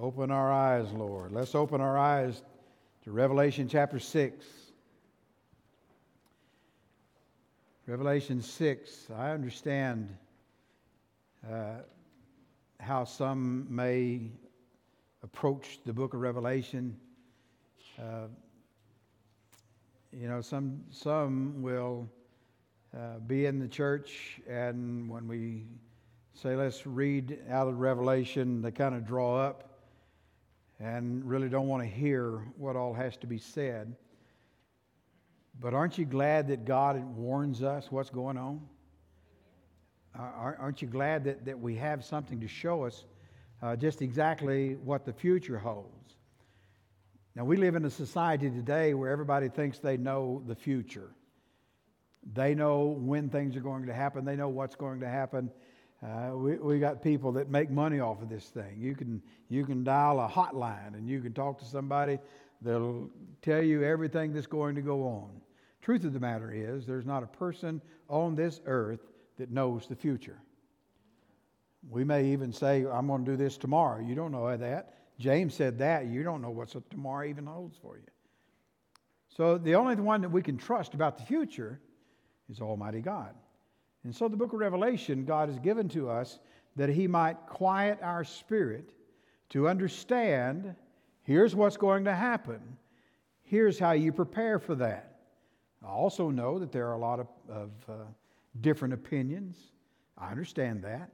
Open our eyes, Lord. Let's open our eyes to Revelation chapter 6. Revelation 6, I understand uh, how some may approach the book of Revelation. Uh, you know, some, some will uh, be in the church, and when we say, let's read out of Revelation, they kind of draw up and really don't want to hear what all has to be said. But aren't you glad that God warns us what's going on? Aren't you glad that, that we have something to show us uh, just exactly what the future holds? Now, we live in a society today where everybody thinks they know the future. They know when things are going to happen, they know what's going to happen, uh, we, we got people that make money off of this thing. You can, you can dial a hotline and you can talk to somebody that'll tell you everything that's going to go on. Truth of the matter is, there's not a person on this earth that knows the future. We may even say, I'm going to do this tomorrow. You don't know that. James said that. You don't know what tomorrow even holds for you. So the only one that we can trust about the future is Almighty God. And so the book of Revelation, God has given to us that He might quiet our spirit to understand here's what's going to happen, here's how you prepare for that. I also know that there are a lot of, of uh, different opinions. I understand that.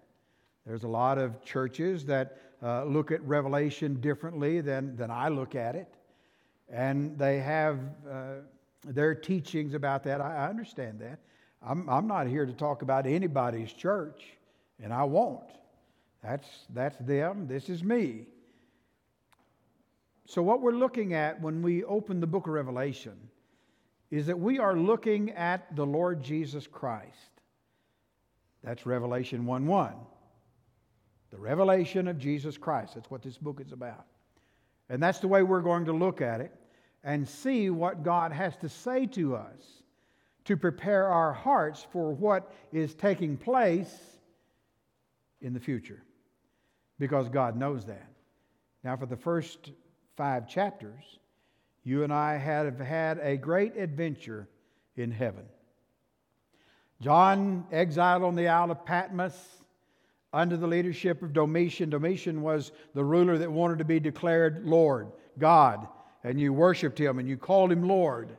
There's a lot of churches that uh, look at Revelation differently than, than I look at it. And they have uh, their teachings about that. I, I understand that. I'm, I'm not here to talk about anybody's church, and I won't. That's, that's them, this is me. So, what we're looking at when we open the book of Revelation is that we are looking at the Lord Jesus Christ. That's Revelation 1 1. The revelation of Jesus Christ. That's what this book is about. And that's the way we're going to look at it and see what God has to say to us to prepare our hearts for what is taking place in the future because God knows that. Now, for the first five chapters, you and I have had a great adventure in heaven. John, exiled on the Isle of Patmos under the leadership of Domitian. Domitian was the ruler that wanted to be declared Lord, God, and you worshiped him and you called him Lord.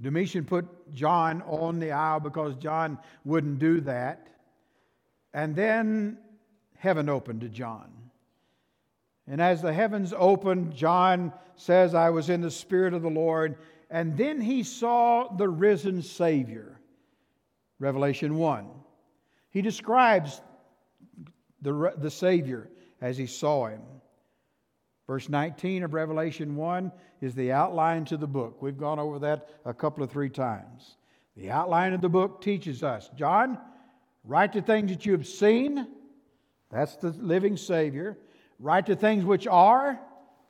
Domitian put John on the isle because John wouldn't do that. And then heaven opened to John. And as the heavens opened, John says, I was in the Spirit of the Lord. And then he saw the risen Savior. Revelation 1. He describes the, the Savior as he saw him. Verse 19 of Revelation 1 is the outline to the book. We've gone over that a couple of three times. The outline of the book teaches us John, write the things that you have seen. That's the living Savior. Write the things which are.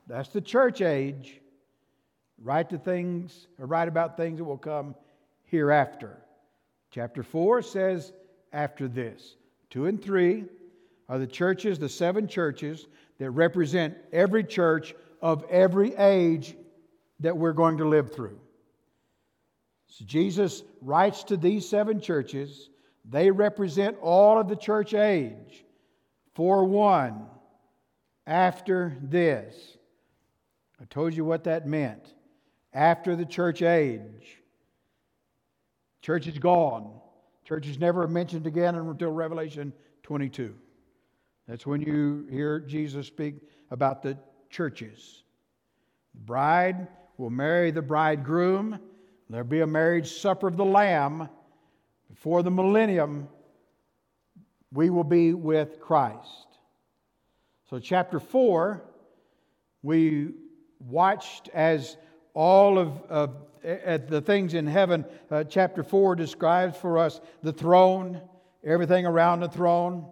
That's the church age. Write the things, or write about things that will come hereafter. Chapter 4 says, after this. 2 and 3 are the churches, the seven churches that represent every church of every age that we're going to live through. So Jesus writes to these seven churches. They represent all of the church age. For one, after this. I told you what that meant. After the church age. Church is gone. Church is never mentioned again until Revelation 22. That's when you hear Jesus speak about the churches. The bride will marry the bridegroom. There'll be a marriage supper of the Lamb. Before the millennium, we will be with Christ. So, chapter 4, we watched as all of, of at the things in heaven. Uh, chapter 4 describes for us the throne, everything around the throne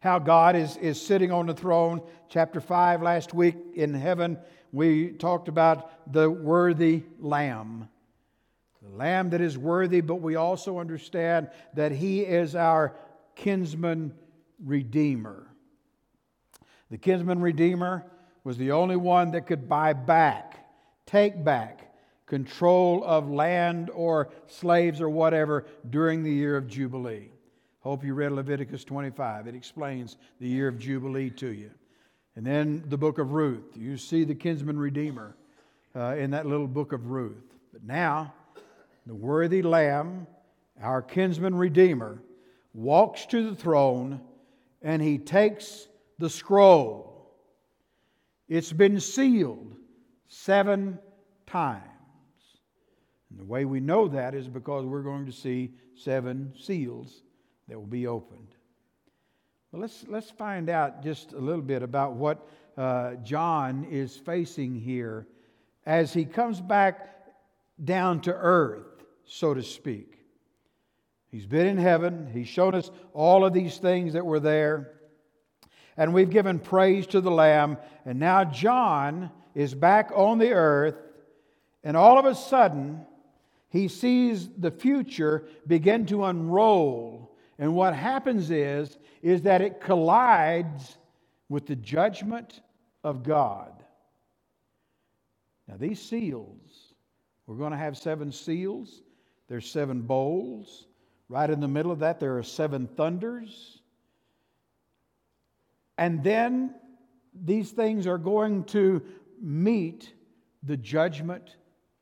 how God is, is sitting on the throne. Chapter 5 last week in heaven, we talked about the worthy lamb. The lamb that is worthy, but we also understand that he is our kinsman redeemer. The kinsman redeemer was the only one that could buy back, take back control of land or slaves or whatever during the year of Jubilee. Hope you read Leviticus 25. It explains the year of Jubilee to you. And then the book of Ruth. You see the kinsman redeemer uh, in that little book of Ruth. But now, the worthy lamb, our kinsman redeemer, walks to the throne and he takes the scroll. It's been sealed seven times. And the way we know that is because we're going to see seven seals that will be opened. Well, let's, let's find out just a little bit about what uh, John is facing here as he comes back down to earth, so to speak. He's been in heaven, he's shown us all of these things that were there, and we've given praise to the Lamb, and now John is back on the earth, and all of a sudden, he sees the future begin to unroll. And what happens is, is that it collides with the judgment of God. Now, these seals, we're going to have seven seals. There's seven bowls. Right in the middle of that, there are seven thunders. And then these things are going to meet the judgment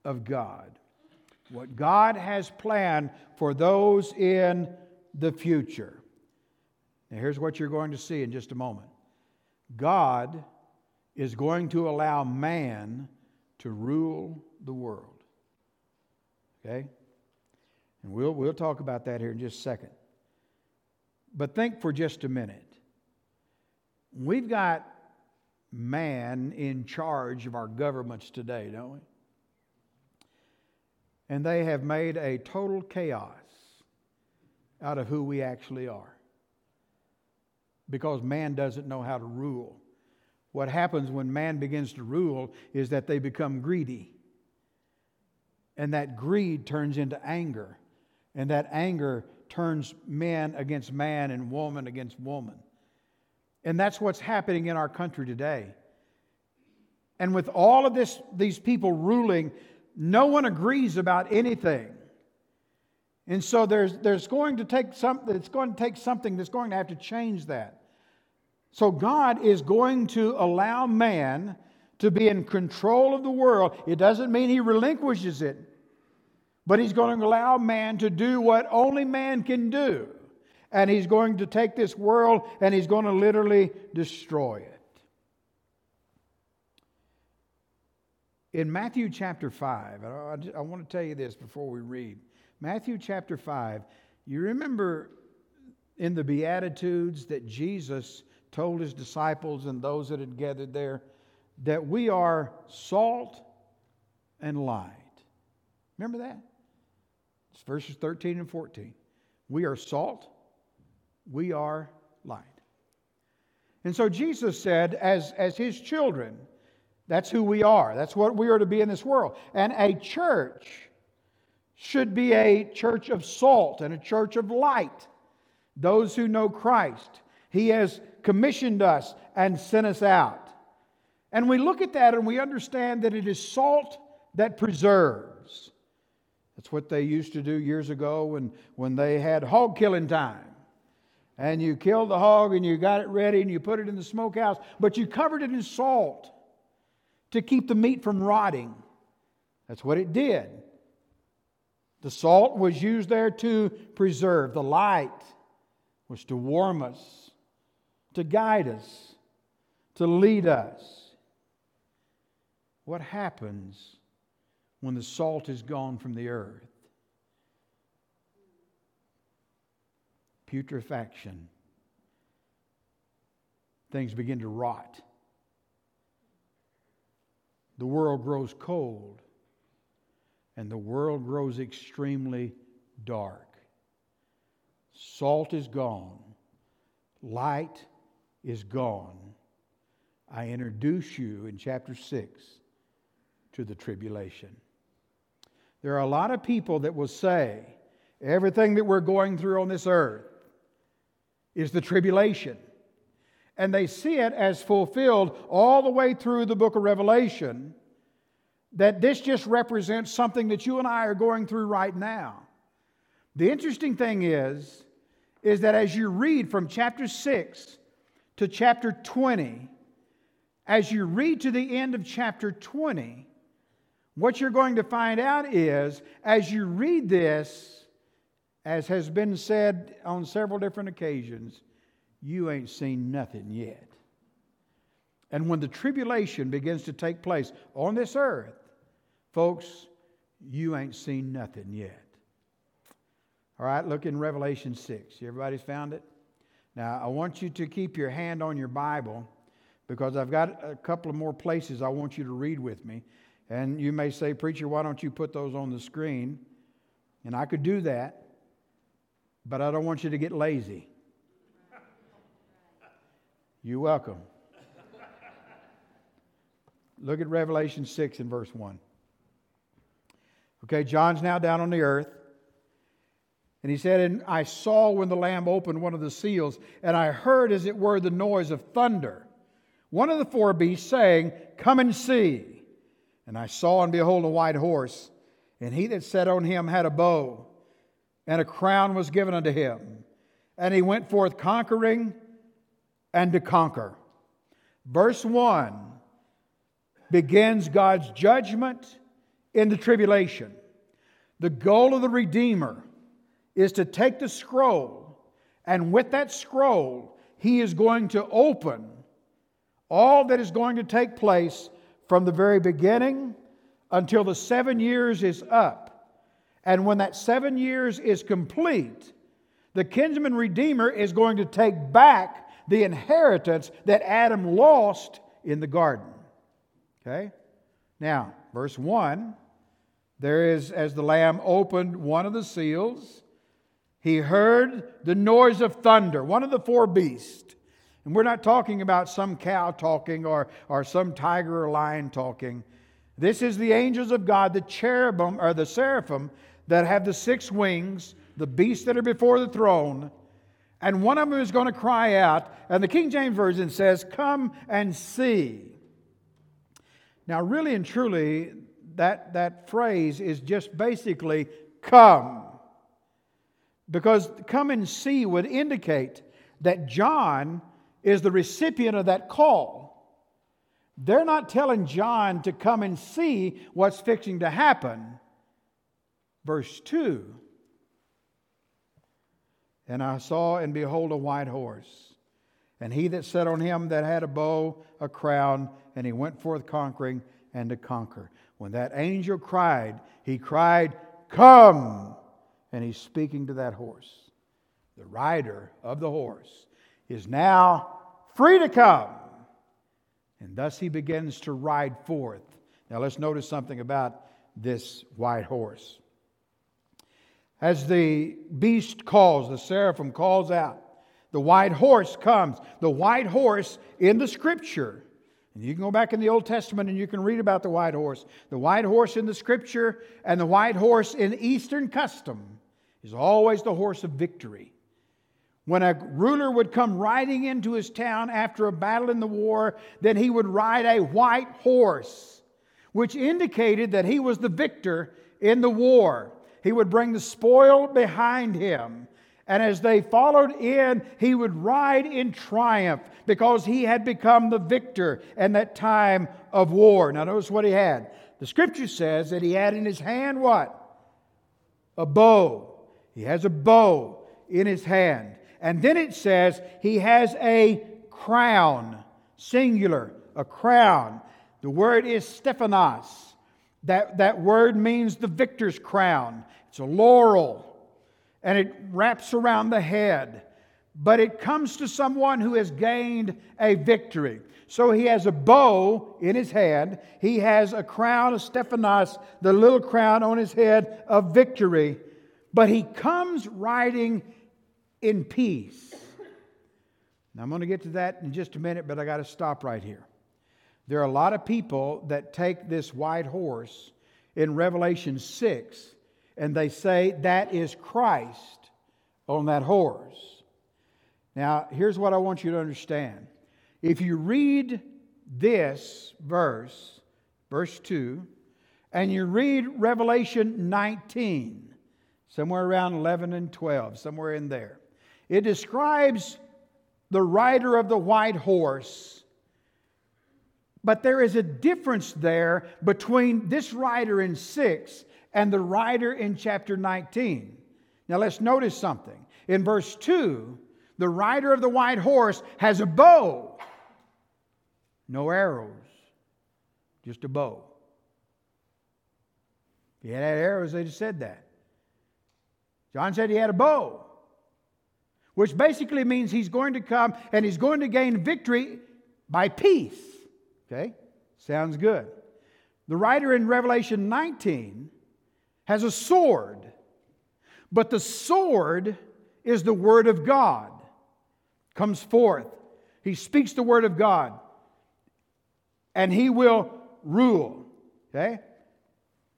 of God what God has planned for those in the future. Now, here's what you're going to see in just a moment God is going to allow man to rule the world. Okay? And we'll, we'll talk about that here in just a second. But think for just a minute. We've got man in charge of our governments today, don't we? and they have made a total chaos out of who we actually are. Because man doesn't know how to rule. What happens when man begins to rule is that they become greedy. And that greed turns into anger. And that anger turns man against man and woman against woman. And that's what's happening in our country today. And with all of this, these people ruling, no one agrees about anything. And so there's, there's going to take something, it's going to take something that's going to have to change that. So God is going to allow man to be in control of the world. It doesn't mean he relinquishes it, but he's going to allow man to do what only man can do. And he's going to take this world and he's going to literally destroy it. In Matthew chapter 5, I, I want to tell you this before we read. Matthew chapter 5, you remember in the Beatitudes that Jesus told his disciples and those that had gathered there that we are salt and light. Remember that? It's verses 13 and 14. We are salt, we are light. And so Jesus said, as, as his children, that's who we are. That's what we are to be in this world. And a church should be a church of salt and a church of light. Those who know Christ. He has commissioned us and sent us out. And we look at that and we understand that it is salt that preserves. That's what they used to do years ago when, when they had hog killing time. And you killed the hog and you got it ready and you put it in the smokehouse, but you covered it in salt to keep the meat from rotting. That's what it did. The salt was used there to preserve. The light was to warm us, to guide us, to lead us. What happens when the salt is gone from the earth? Putrefaction. Things begin to rot the world grows cold and the world grows extremely dark. Salt is gone, light is gone. I introduce you in chapter 6 to the tribulation. There are a lot of people that will say everything that we're going through on this earth is the tribulation. and they see it as fulfilled all the way through the book of Revelation, that this just represents something that you and I are going through right now. The interesting thing is, is that as you read from chapter 6 to chapter 20, as you read to the end of chapter 20, what you're going to find out is, as you read this, as has been said on several different occasions, you ain't seen nothing yet. And when the tribulation begins to take place on this earth, folks, you ain't seen nothing yet. All right, look in Revelation 6. Everybody's found it? Now, I want you to keep your hand on your Bible because I've got a couple of more places I want you to read with me. And you may say, Preacher, why don't you put those on the screen? And I could do that, but I don't want you to get lazy. You're welcome. Look at Revelation 6 and verse 1. Okay, John's now down on the earth. And he said, And I saw when the Lamb opened one of the seals, and I heard, as it were, the noise of thunder. One of the four beasts saying, Come and see. And I saw and behold a white horse, and he that sat on him had a bow, and a crown was given unto him. And he went forth conquering and to conquer. Verse 1 begins God's judgment in the tribulation. The goal of the Redeemer is to take the scroll, and with that scroll, he is going to open all that is going to take place from the very beginning until the seven years is up. And when that seven years is complete, the kinsman redeemer is going to take back the inheritance that Adam lost in the garden. Okay? Now, verse 1 there is, as the Lamb opened one of the seals, he heard the noise of thunder, one of the four beasts. And we're not talking about some cow talking or, or some tiger or lion talking. This is the angels of God, the cherubim or the seraphim that have the six wings, the beasts that are before the throne and one of them is going to cry out. And the King James Version says, Come and see. Now, really and truly, that, that phrase is just basically come. Because come and see would indicate that John is the recipient of that call. They're not telling John to come and see what's fixing to happen. Verse 2 and I saw and behold a white horse, and he that sat on him that had a bow, a crown, and he went forth conquering and to conquer. When that angel cried, he cried, Come! And he's speaking to that horse. The rider of the horse is now free to come. And thus he begins to ride forth. Now let's notice something about this white horse. As the beast calls, the seraphim calls out, the white horse comes. The white horse in the scripture. And you can go back in the Old Testament and you can read about the white horse. The white horse in the scripture and the white horse in Eastern custom is always the horse of victory. When a ruler would come riding into his town after a battle in the war, then he would ride a white horse, which indicated that he was the victor in the war. He would bring the spoil behind him. And as they followed in, he would ride in triumph because he had become the victor in that time of war. Now, notice what he had. The scripture says that he had in his hand what? A bow. He has a bow in his hand. And then it says he has a crown, singular, a crown. The word is Stephanos. That, that word means the victor's crown. It's a laurel, and it wraps around the head. But it comes to someone who has gained a victory. So he has a bow in his hand. He has a crown of Stephanos, the little crown on his head of victory. But he comes riding in peace. Now, I'm going to get to that in just a minute, but I got to stop right here. There are a lot of people that take this white horse in Revelation 6 and they say that is Christ on that horse. Now, here's what I want you to understand If you read this verse, verse 2, and you read Revelation 19, somewhere around 11 and 12, somewhere in there, it describes the rider of the white horse. But there is a difference there between this rider in 6 and the rider in chapter 19. Now let's notice something. In verse 2, the rider of the white horse has a bow, no arrows, just a bow. If he had arrows, they'd have said that. John said he had a bow, which basically means he's going to come and he's going to gain victory by peace. Okay? Sounds good. The writer in Revelation 19 has a sword, but the sword is the word of God. Comes forth. He speaks the word of God, and he will rule. Okay?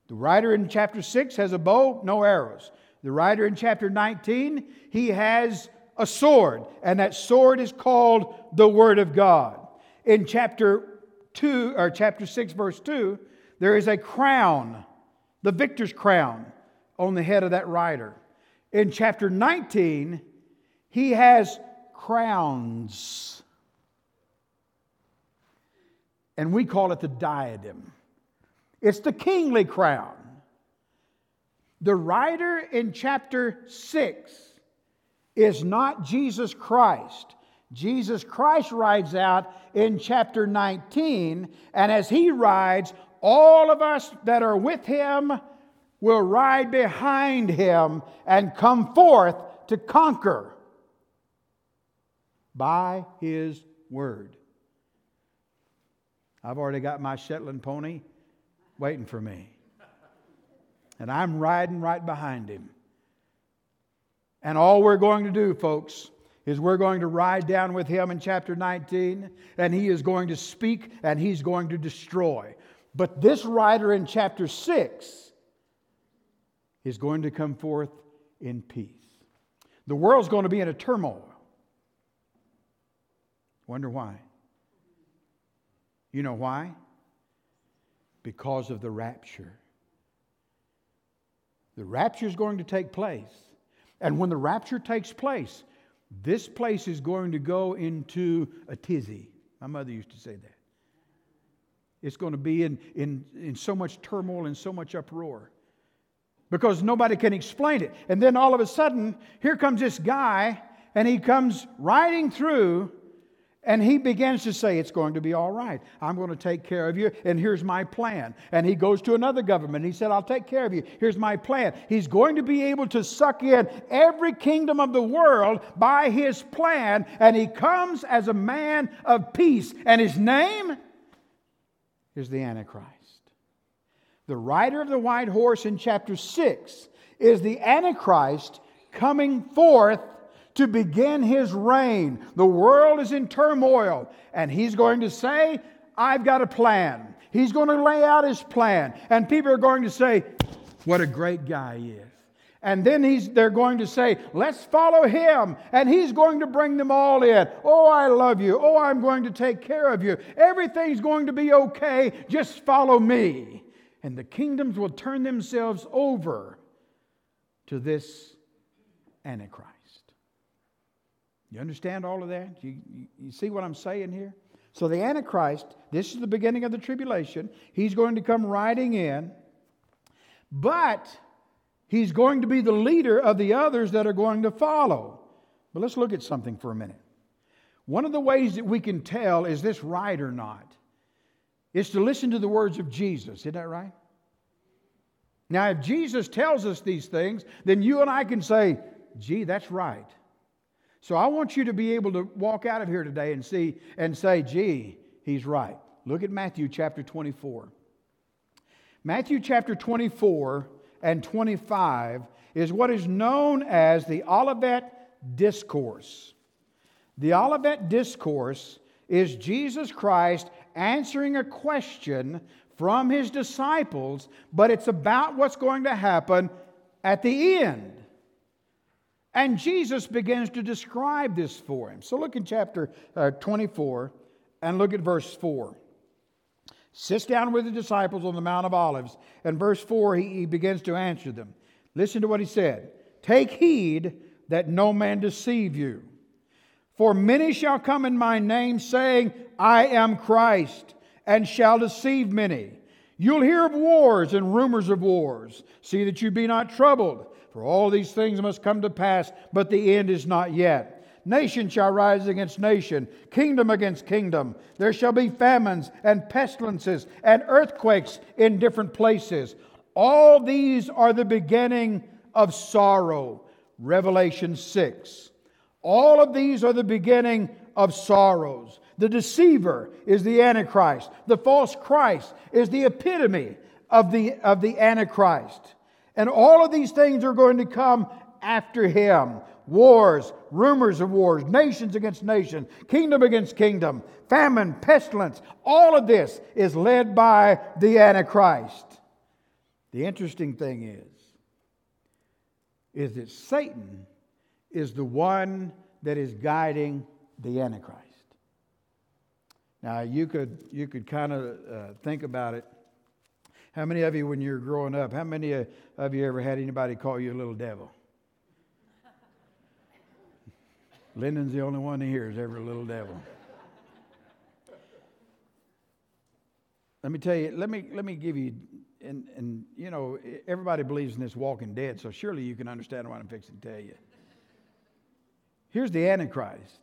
The writer in chapter 6 has a bow, no arrows. The writer in chapter 19, he has a sword, and that sword is called the Word of God. In chapter 2, or chapter 6, verse 2, there is a crown, the victor's crown, on the head of that rider. In chapter 19, he has crowns. And we call it the diadem. It's the kingly crown. The rider in chapter 6 is not Jesus Christ. Jesus Christ rides out in chapter 19, and as he rides, all of us that are with him will ride behind him and come forth to conquer by his word. I've already got my Shetland pony waiting for me. And I'm riding right behind him. And all we're going to do, folks, is we're going to ride down with him in chapter 19, and he is going to speak and he's going to destroy. But this rider in chapter 6 is going to come forth in peace. The world's going to be in a turmoil. Wonder why? You know why? because of the rapture. The rapture is going to take place. And when the rapture takes place, this place is going to go into a tizzy. My mother used to say that. It's going to be in, in, in so much turmoil and so much uproar because nobody can explain it. And then all of a sudden, here comes this guy, and he comes riding through and he begins to say, It's going to be all right. I'm going to take care of you, and here's my plan. And he goes to another government. He said, I'll take care of you. Here's my plan. He's going to be able to suck in every kingdom of the world by his plan, and he comes as a man of peace. And his name is the Antichrist. The rider of the white horse in chapter 6 is the Antichrist coming forth to begin his reign. The world is in turmoil, and he's going to say, I've got a plan. He's going to lay out his plan, and people are going to say, What a great guy he is. And then he's, they're going to say, Let's follow him. And he's going to bring them all in. Oh, I love you. Oh, I'm going to take care of you. Everything's going to be okay. Just follow me. And the kingdoms will turn themselves over to this Antichrist. You understand all of that? You, you, you, see what I'm saying here? So, the Antichrist, this is the beginning of the tribulation. He's going to come riding in, but he's going to be the leader of the others that are going to follow. But let's look at something for a minute. One of the ways that we can tell is this right or not is to listen to the words of Jesus. Isn't that right? Now, if Jesus tells us these things, then you and I can say, gee, that's right. So I want you to be able to walk out of here today and see and say, gee, he's right. Look at Matthew chapter 24. Matthew chapter 24 and 25 is what is known as the Olivet Discourse. The Olivet Discourse is Jesus Christ answering a question from his disciples, but it's about what's going to happen at the end. And Jesus begins to describe this for him. So look in chapter uh, 24 and look at verse 4. Sits down with the disciples on the Mount of Olives, and verse 4, he, he begins to answer them. Listen to what he said Take heed that no man deceive you. For many shall come in my name, saying, I am Christ, and shall deceive many. You'll hear of wars and rumors of wars. See that you be not troubled, for all these things must come to pass, but the end is not yet. Nation shall rise against nation, kingdom against kingdom. There shall be famines and pestilences and earthquakes in different places. All these are the beginning of sorrow. Revelation 6. All of these are the beginning of sorrows. The deceiver is the Antichrist. The false Christ is the epitome of the, of the Antichrist. And all of these things are going to come after him wars, rumors of wars, nations against nation, kingdom against kingdom, famine, pestilence. All of this is led by the Antichrist. The interesting thing is, is that Satan is the one that is guiding the Antichrist. Now, you could, you could kind of uh, think about it. How many of you, when you were growing up, how many of you ever had anybody call you a little devil? Lyndon's the only one here is ever a little devil. let me tell you, let me, let me give you, and, and you know, everybody believes in this walking dead, so surely you can understand what I'm fixing to tell you. Here's the Antichrist.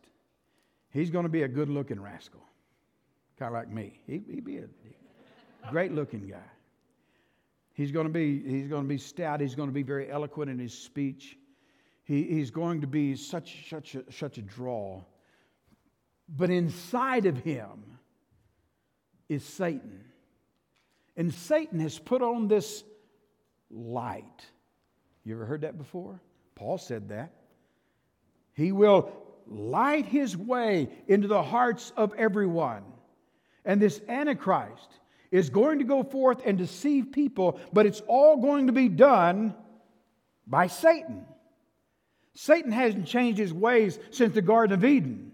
He's going to be a good looking rascal, kind of like me. He, he'd be a great looking guy. He's going to be, he's going to be stout. He's going to be very eloquent in his speech. He, he's going to be such, such, a, such a draw. But inside of him is Satan. And Satan has put on this light. You ever heard that before? Paul said that. He will light his way into the hearts of everyone. And this Antichrist is going to go forth and deceive people, but it's all going to be done by Satan. Satan hasn't changed his ways since the Garden of Eden.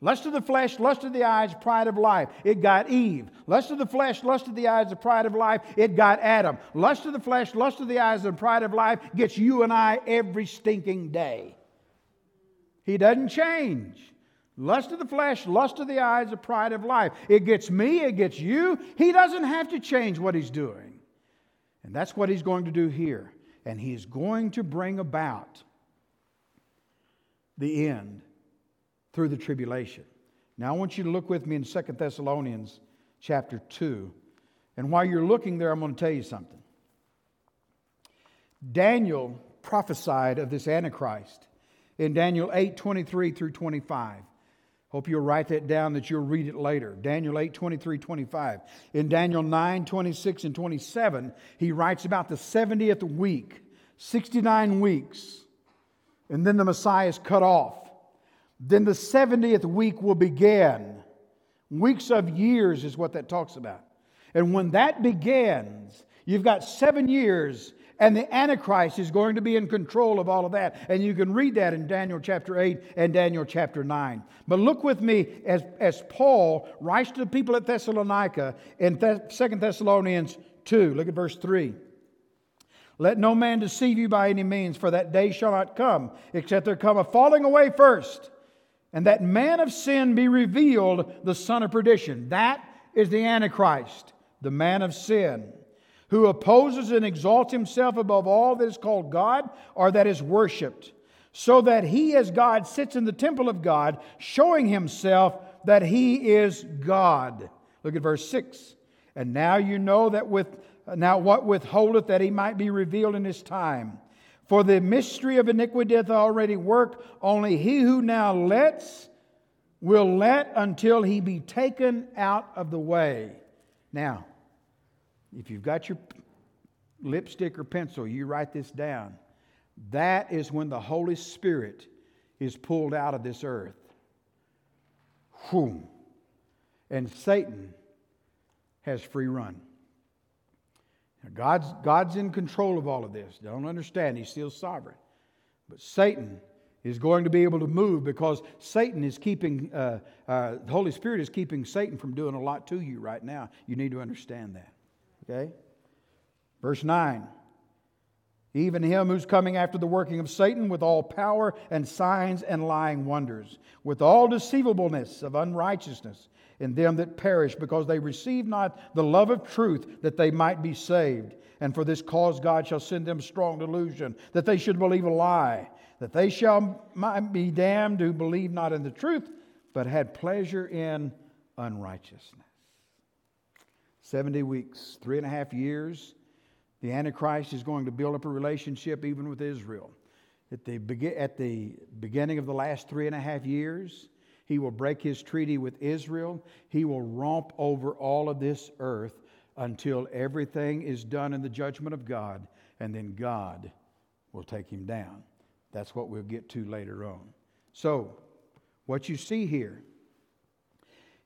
Lust of the flesh, lust of the eyes, pride of life. It got Eve. Lust of the flesh, lust of the eyes, the pride of life. It got Adam. Lust of the flesh, lust of the eyes, and pride of life gets you and I every stinking day. He doesn't change. Lust of the flesh, lust of the eyes, the pride of life. It gets me, it gets you. He doesn't have to change what he's doing. And that's what he's going to do here. And he's going to bring about the end through the tribulation. Now I want you to look with me in Second Thessalonians chapter 2. And while you're looking there, I'm going to tell you something. Daniel prophesied of this Antichrist in Daniel 8 23 through 25. Hope you'll write that down that you'll read it later. Daniel 8, 23, 25. In Daniel 9, 26, and 27, he writes about the 70th week, 69 weeks and then the Messiah is cut off. Then the 70th week will begin. Weeks of years is what that talks about. And when that begins, you've got seven years, and the Antichrist is going to be in control of all of that. And you can read that in Daniel chapter 8 and Daniel chapter 9. But look with me as, as Paul writes to the people at Thessalonica in Second Thessalonians 2. Look at verse 3. Let no man deceive you by any means, for that day shall not come, except there come a falling away first, and that man of sin be revealed, the son of perdition. That is the Antichrist, the man of sin, who opposes and exalts himself above all that is called God or that is worshiped, so that he as God sits in the temple of God, showing himself that he is God. Look at verse 6. And now you know that with now, what withholdeth that he might be revealed in his time? For the mystery of iniquity hath already work, Only he who now lets will let until he be taken out of the way. Now, if you've got your lipstick or pencil, you write this down. That is when the Holy Spirit is pulled out of this earth. Whew. And Satan has free run. God's, God's in control of all of this. Don't understand, He's still sovereign. But Satan is going to be able to move because Satan is keeping, uh, uh, the Holy Spirit is keeping Satan from doing a lot to you right now. You need to understand that. Okay? Verse 9 even him who's coming after the working of Satan with all power and signs and lying wonders, with all deceivableness of unrighteousness in them that perish, because they receive not the love of truth that they might be saved. And for this cause God shall send them strong delusion, that they should believe a lie, that they shall be damned who believe not in the truth, but had pleasure in unrighteousness. 70 weeks, three and a half years the Antichrist is going to build up a relationship even with Israel. At the, at the beginning of the last three and a half years, he will break his treaty with Israel. He will romp over all of this earth until everything is done in the judgment of God, and then God will take him down. That's what we'll get to later on. So, what you see here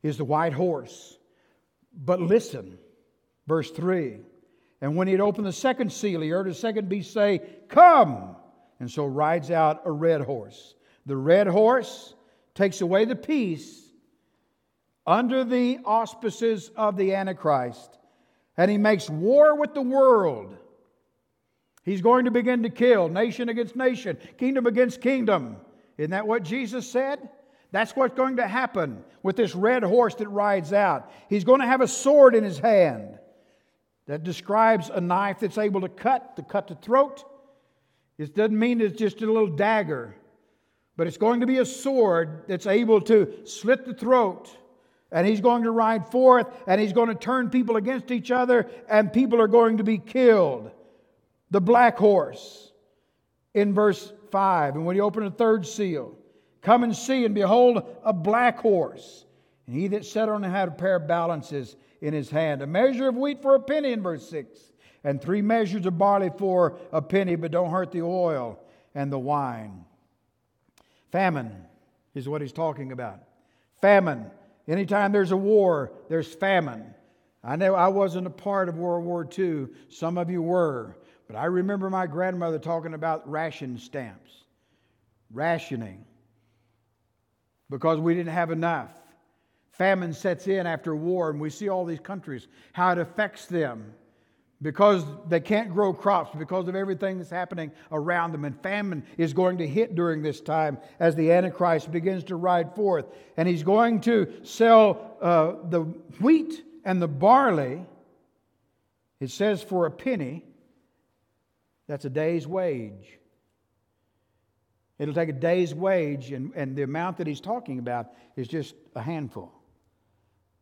is the white horse. But listen, verse 3 and when he had opened the second seal, he heard a second beast say, Come! And so rides out a red horse. The red horse takes away the peace under the auspices of the Antichrist, and he makes war with the world. He's going to begin to kill nation against nation, kingdom against kingdom. Isn't that what Jesus said? That's what's going to happen with this red horse that rides out. He's going to have a sword in his hand that describes a knife that's able to cut, to cut the throat. It doesn't mean it's just a little dagger, but it's going to be a sword that's able to slit the throat. And he's going to ride forth and he's going to turn people against each other, and people are going to be killed. The black horse in verse 5. And when he opened the third seal, come and see, and behold, a black horse. And he that sat on him had a pair of balances in his hand, a measure of wheat for a penny in verse 6, and three measures of barley for a penny, but don't hurt the oil and the wine. Famine is what he's talking about. Famine. Anytime there's a war, there's famine. I know I wasn't a part of World War II. Some of you were. But I remember my grandmother talking about ration stamps, rationing, because we didn't have enough famine sets in after war, and we see all these countries, how it affects them because they can't grow crops because of everything that's happening around them. And famine is going to hit during this time as the Antichrist begins to ride forth. And he's going to sell uh, the wheat and the barley, it says for a penny. That's a day's wage. It'll take a day's wage, and, and the amount that he's talking about is just a handful.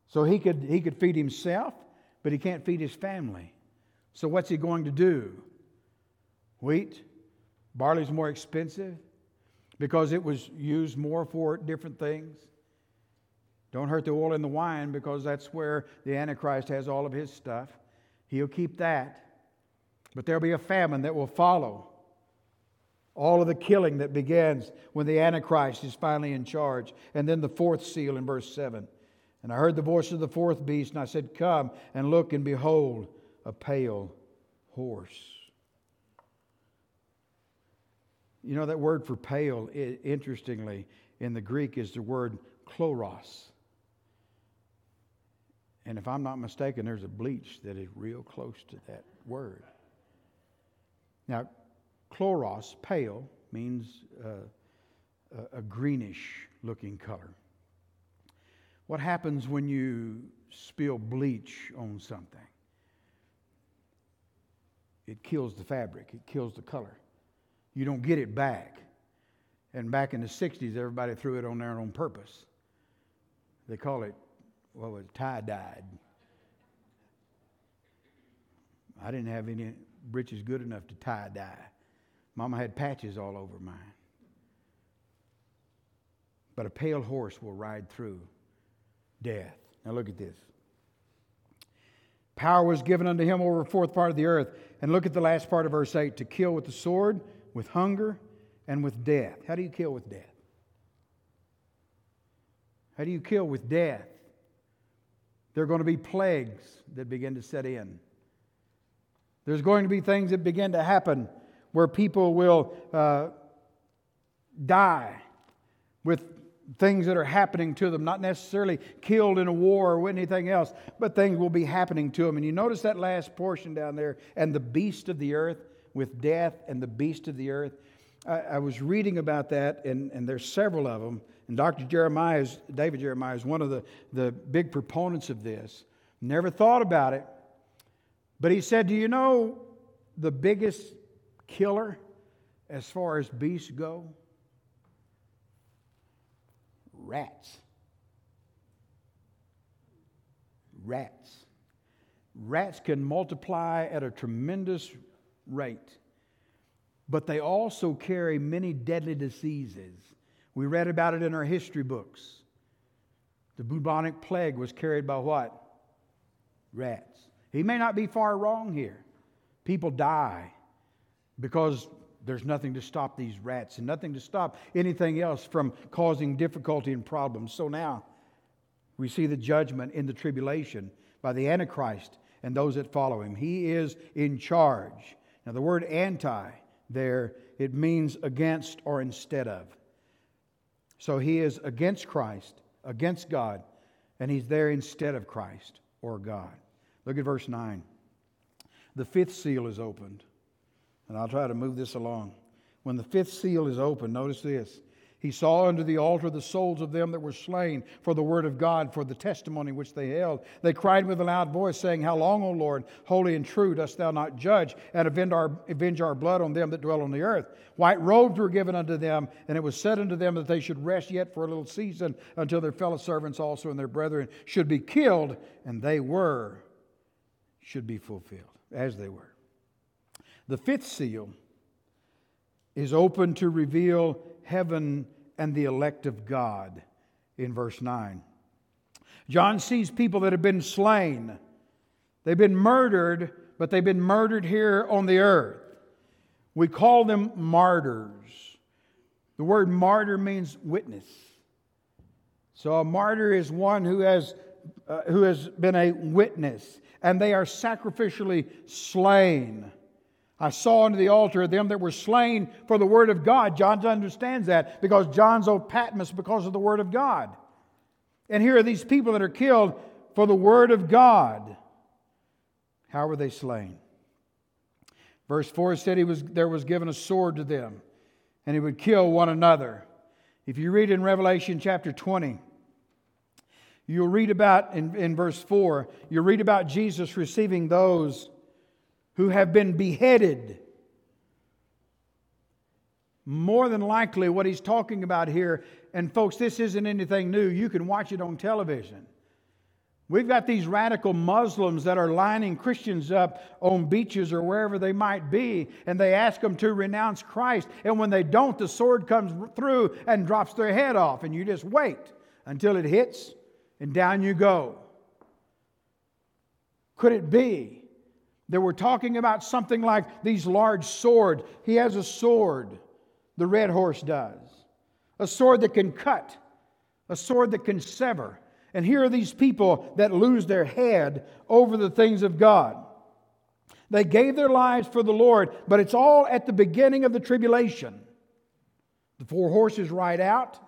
So he could, he could feed himself, but he can't feed his family. So what's he going to do? Wheat, barley's more expensive because it was used more for different things. Don't hurt the oil in the wine because that's where the Antichrist has all of his stuff. He'll keep that. But there'll be a famine that will follow all of the killing that begins when the Antichrist is finally in charge. And then the fourth seal in verse 7. And I heard the voice of the fourth beast, and I said, Come and look, and behold, a pale horse. You know, that word for pale, interestingly, in the Greek is the word chloros. And if I'm not mistaken, there's a bleach that is real close to that word. Now, chloros, pale, means uh, a greenish looking color. What happens when you spill bleach on something? It kills the fabric, it kills the color. You don't get it back. And back in the 60s, everybody threw it on there on purpose. They call it, what was tie dyed. I didn't have any breeches good enough to tie dye. Mama had patches all over mine. But a pale horse will ride through death. Now look at this. Power was given unto him over a fourth part of the earth. And look at the last part of verse 8 to kill with the sword, with hunger, and with death. How do you kill with death? How do you kill with death? There are going to be plagues that begin to set in. There's going to be things that begin to happen where people will uh, die with things that are happening to them, not necessarily killed in a war or anything else, but things will be happening to them. And you notice that last portion down there, and the beast of the earth with death and the beast of the earth. I, I was reading about that, and, and there's several of them. And Dr. Jeremiah, is, David Jeremiah, is one of the, the big proponents of this. Never thought about it. But he said, Do you know the biggest killer as far as beasts go? Rats. Rats. Rats can multiply at a tremendous rate, but they also carry many deadly diseases. We read about it in our history books. The bubonic plague was carried by what? Rats. He may not be far wrong here. People die because there's nothing to stop these rats and nothing to stop anything else from causing difficulty and problems. So now we see the judgment in the tribulation by the Antichrist and those that follow him. He is in charge. Now, the word anti there, it means against or instead of. So he is against Christ, against God, and he's there instead of Christ or God. Look at verse 9. The fifth seal is opened. And I'll try to move this along. When the fifth seal is opened, notice this. He saw under the altar the souls of them that were slain for the word of God, for the testimony which they held. They cried with a loud voice, saying, How long, O Lord, holy and true, dost thou not judge and avenge our, avenge our blood on them that dwell on the earth? White robes were given unto them, and it was said unto them that they should rest yet for a little season until their fellow servants also and their brethren should be killed, and they were, should be fulfilled, as they were. The fifth seal is open to reveal heaven and the elect of God in verse 9. John sees people that have been slain. They've been murdered, but they've been murdered here on the earth. We call them martyrs. The word martyr means witness. So a martyr is one who has, uh, who has been a witness, and they are sacrificially slain. I saw under the altar them that were slain for the word of God. John understands that because John's old Patmos because of the word of God. And here are these people that are killed for the word of God. How were they slain? Verse 4 said he was, there was given a sword to them, and he would kill one another. If you read in Revelation chapter 20, you'll read about, in, in verse 4, you'll read about Jesus receiving those who have been beheaded. More than likely, what he's talking about here, and folks, this isn't anything new. You can watch it on television. We've got these radical Muslims that are lining Christians up on beaches or wherever they might be, and they ask them to renounce Christ. And when they don't, the sword comes through and drops their head off, and you just wait until it hits, and down you go. Could it be they were talking about something like these large sword. He has a sword, the red horse does. A sword that can cut, a sword that can sever. And here are these people that lose their head over the things of God. They gave their lives for the Lord, but it's all at the beginning of the tribulation. The four horses ride out,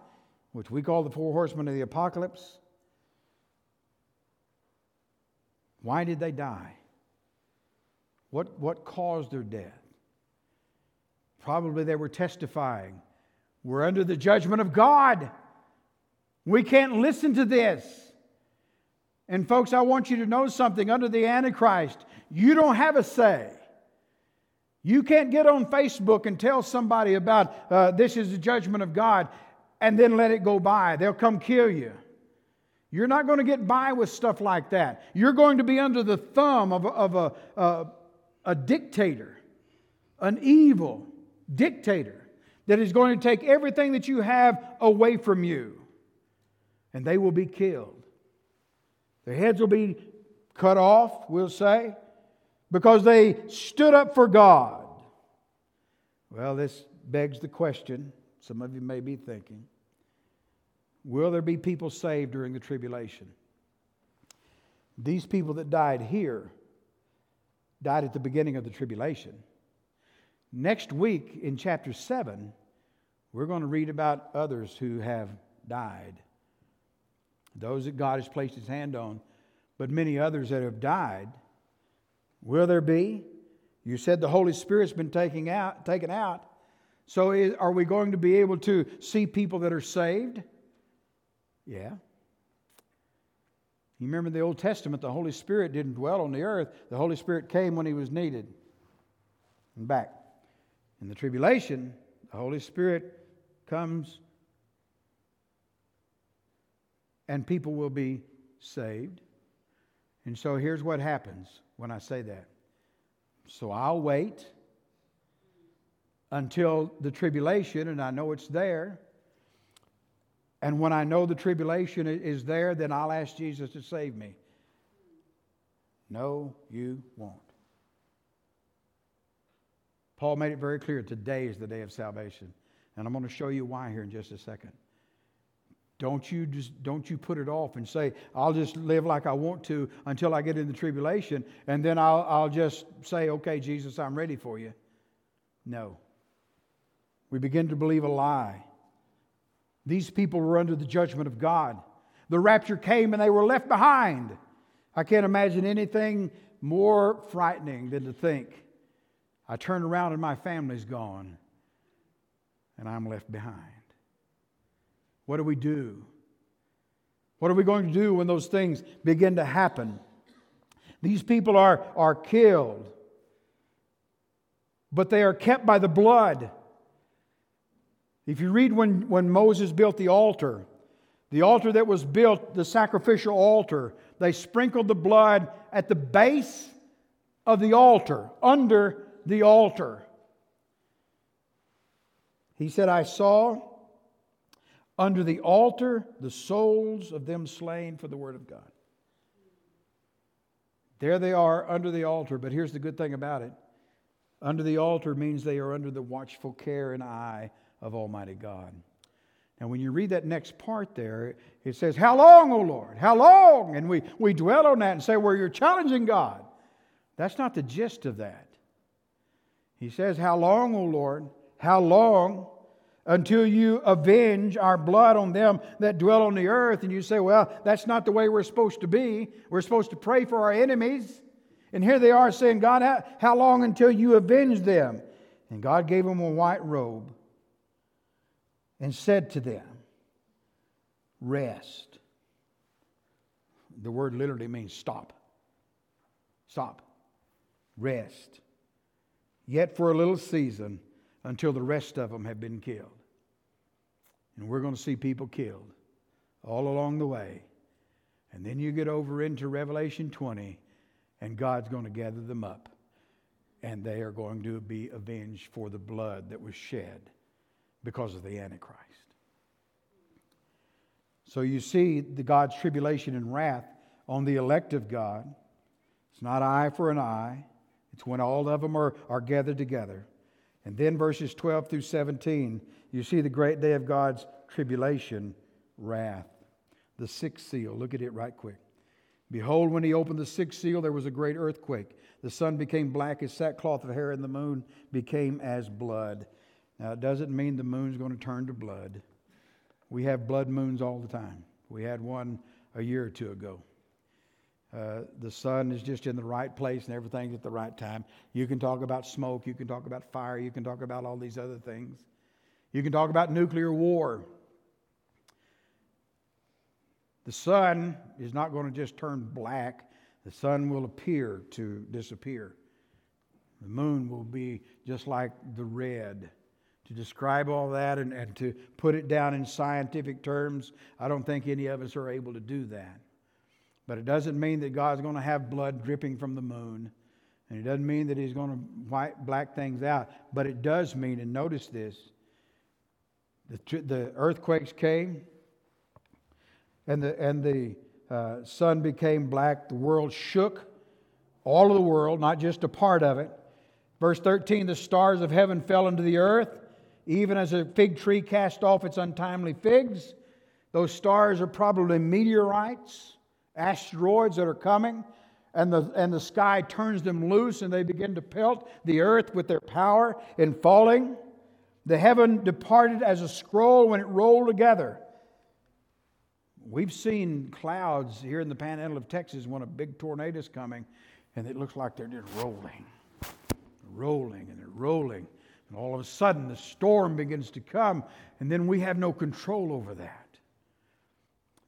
which we call the four horsemen of the apocalypse. Why did they die? What, what caused their death? Probably they were testifying. We're under the judgment of God. We can't listen to this. And, folks, I want you to know something. Under the Antichrist, you don't have a say. You can't get on Facebook and tell somebody about uh, this is the judgment of God and then let it go by. They'll come kill you. You're not going to get by with stuff like that. You're going to be under the thumb of, of a, a, a dictator, an evil dictator that is going to take everything that you have away from you. And they will be killed. Their heads will be cut off, we'll say, because they stood up for God. Well, this begs the question some of you may be thinking Will there be people saved during the tribulation? These people that died here died at the beginning of the tribulation. Next week in chapter 7, we're going to read about others who have died. Those that God has placed his hand on, but many others that have died. Will there be? You said the Holy Spirit's been taken out, taken out. So is, are we going to be able to see people that are saved? Yeah. You remember the Old Testament, the Holy Spirit didn't dwell on the earth. The Holy Spirit came when he was needed and back. In the tribulation, the Holy Spirit comes and people will be saved. And so here's what happens when I say that. So I'll wait until the tribulation, and I know it's there. And when I know the tribulation is there, then I'll ask Jesus to save me. No, you won't. Paul made it very clear today is the day of salvation. And I'm going to show you why here in just a second. Don't you just don't you put it off and say, I'll just live like I want to until I get in the tribulation, and then I'll, I'll just say, okay, Jesus, I'm ready for you. No. We begin to believe a lie. These people were under the judgment of God. The rapture came and they were left behind. I can't imagine anything more frightening than to think, I turn around and my family's gone and I'm left behind. What do we do? What are we going to do when those things begin to happen? These people are, are killed, but they are kept by the blood. If you read when, when Moses built the altar, the altar that was built, the sacrificial altar, they sprinkled the blood at the base of the altar, under the altar. He said, I saw under the altar the souls of them slain for the word of God. There they are under the altar, but here's the good thing about it under the altar means they are under the watchful care and eye of Almighty God. And when you read that next part there, it says, How long, O Lord? How long? And we, we dwell on that and say, Well, you're challenging God. That's not the gist of that. He says, How long, O Lord? How long until you avenge our blood on them that dwell on the earth? And you say, well, that's not the way we're supposed to be. We're supposed to pray for our enemies. And here they are saying, God, how, how long until you avenge them? And God gave them a white robe and said to them, Rest. The word literally means stop. Stop. Rest. Yet for a little season until the rest of them have been killed. And we're going to see people killed all along the way. And then you get over into Revelation 20, and God's going to gather them up. And they are going to be avenged for the blood that was shed because of the Antichrist. So you see the God's tribulation and wrath on the elect of God. It's not eye for an eye, it's when all of them are, are gathered together. And then verses 12 through 17, you see the great day of God's tribulation, wrath. The sixth seal, look at it right quick. Behold, when he opened the sixth seal, there was a great earthquake. The sun became black as sackcloth of hair, and the moon became as blood. Now, it doesn't mean the moon's going to turn to blood. We have blood moons all the time. We had one a year or two ago. Uh, the sun is just in the right place and everything's at the right time. You can talk about smoke, you can talk about fire, you can talk about all these other things. You can talk about nuclear war. The sun is not going to just turn black, the sun will appear to disappear. The moon will be just like the red. To describe all that and, and to put it down in scientific terms, I don't think any of us are able to do that. But it doesn't mean that God's going to have blood dripping from the moon. And it doesn't mean that He's going to white, black things out. But it does mean, and notice this the, the earthquakes came, and the, and the uh, sun became black. The world shook, all of the world, not just a part of it. Verse 13 the stars of heaven fell into the earth, even as a fig tree cast off its untimely figs. Those stars are probably meteorites asteroids that are coming, and the, and the sky turns them loose and they begin to pelt the earth with their power in falling. The heaven departed as a scroll when it rolled together. We've seen clouds here in the panhandle of Texas when a big tornado is coming, and it looks like they're just rolling, rolling, and they're rolling. And all of a sudden, the storm begins to come, and then we have no control over that.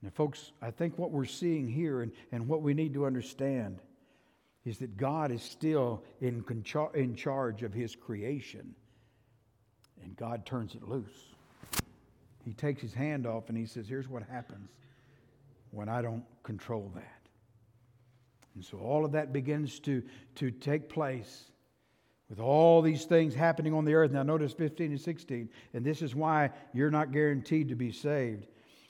Now, folks, I think what we're seeing here and, and what we need to understand is that God is still in, in charge of His creation, and God turns it loose. He takes His hand off and He says, Here's what happens when I don't control that. And so all of that begins to, to take place with all these things happening on the earth. Now, notice 15 and 16. And this is why you're not guaranteed to be saved.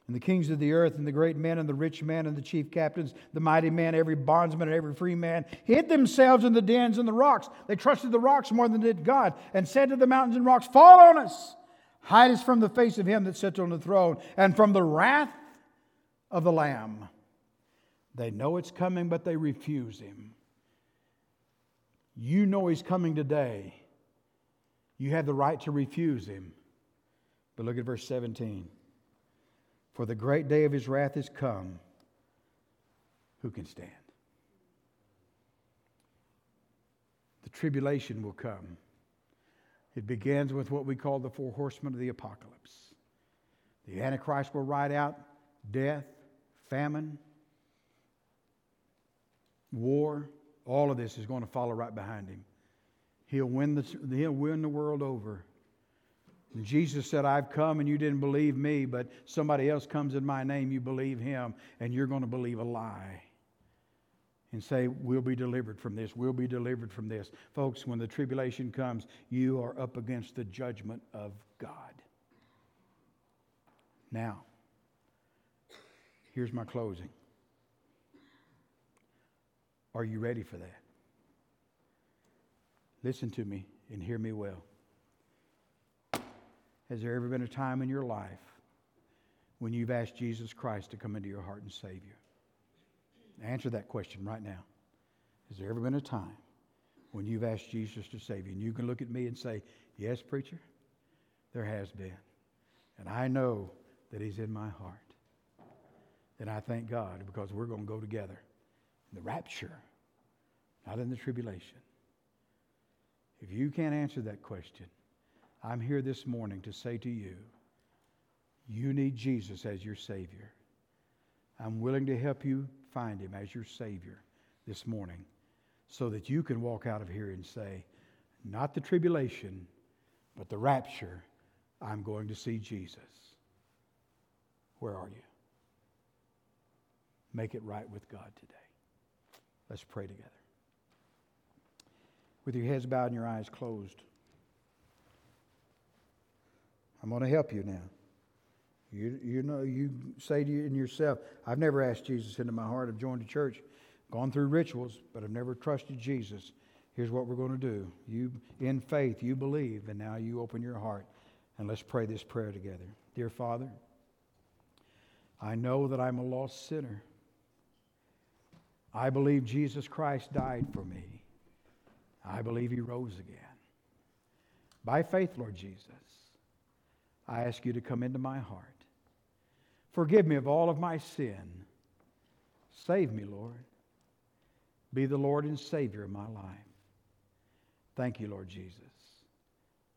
And the kings of the earth, and the great men, and the rich men, and the chief captains, the mighty man, every bondsman, and every free man, hid themselves in the dens and the rocks. They trusted the rocks more than did God, and said to the mountains and rocks, Fall on us! Hide us from the face of him that sits on the throne, and from the wrath of the Lamb. They know it's coming, but they refuse him. You know he's coming today. You have the right to refuse him. But look at verse 17. For the great day of his wrath is come. Who can stand? The tribulation will come. It begins with what we call the four horsemen of the apocalypse. The Antichrist will ride out death, famine, war, all of this is going to follow right behind him. He'll win the, he'll win the world over. And Jesus said, I've come and you didn't believe me, but somebody else comes in my name, you believe him, and you're going to believe a lie. And say, We'll be delivered from this. We'll be delivered from this. Folks, when the tribulation comes, you are up against the judgment of God. Now, Here's my closing. Are you ready for that? Listen to me and hear me well. Has there ever been a time in your life when you've asked Jesus Christ to come into your heart and save you? Answer that question right now. Has there ever been a time when you've asked Jesus to save you? And you can look at me and say, Yes, preacher, there has been. And I know that He's in my heart then I thank God because we're going to go together. In the rapture, not in the tribulation. If you can't answer that question, I'm here this morning to say to you, you need Jesus as your Savior. I'm willing to help you find Him as your Savior this morning so that you can walk out of here and say, not the tribulation, but the rapture, I'm going to see Jesus. Where are you? make it right with God today. Let's pray together. With your heads bowed and your eyes closed, I'm going to help you now. You, you know, you say to you in yourself, I've never asked Jesus into my heart. I've joined a church, gone through rituals, but I've never trusted Jesus. Here's what we're going to do. You, in faith, you believe, and now you open your heart, and let's pray this prayer together. Dear Father, I know that I'm a lost sinner. I believe Jesus Christ died for me. I believe he rose again. By faith, Lord Jesus, I ask you to come into my heart. Forgive me of all of my sin. Save me, Lord. Be the Lord and Savior of my life. Thank you, Lord Jesus,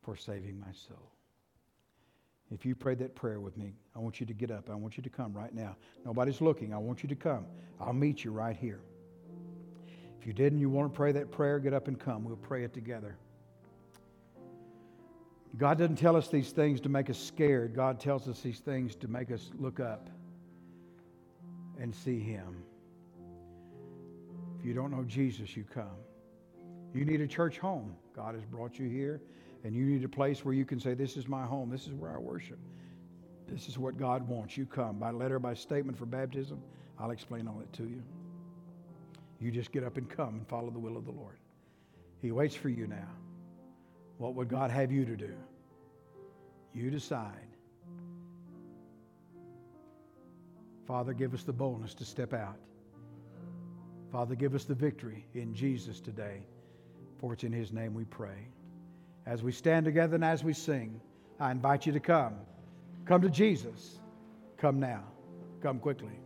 for saving my soul. If you prayed that prayer with me, I want you to get up. I want you to come right now. Nobody's looking. I want you to come. I'll meet you right here. If you didn't, you want to pray that prayer, get up and come. We'll pray it together. God doesn't tell us these things to make us scared. God tells us these things to make us look up and see Him. If you don't know Jesus, you come. You need a church home. God has brought you here, and you need a place where you can say, This is my home. This is where I worship. This is what God wants. You come by letter, by statement for baptism. I'll explain all that to you. You just get up and come and follow the will of the Lord. He waits for you now. What would God have you to do? You decide. Father, give us the boldness to step out. Father, give us the victory in Jesus today. For it's in His name we pray. As we stand together and as we sing, I invite you to come. Come to Jesus. Come now. Come quickly.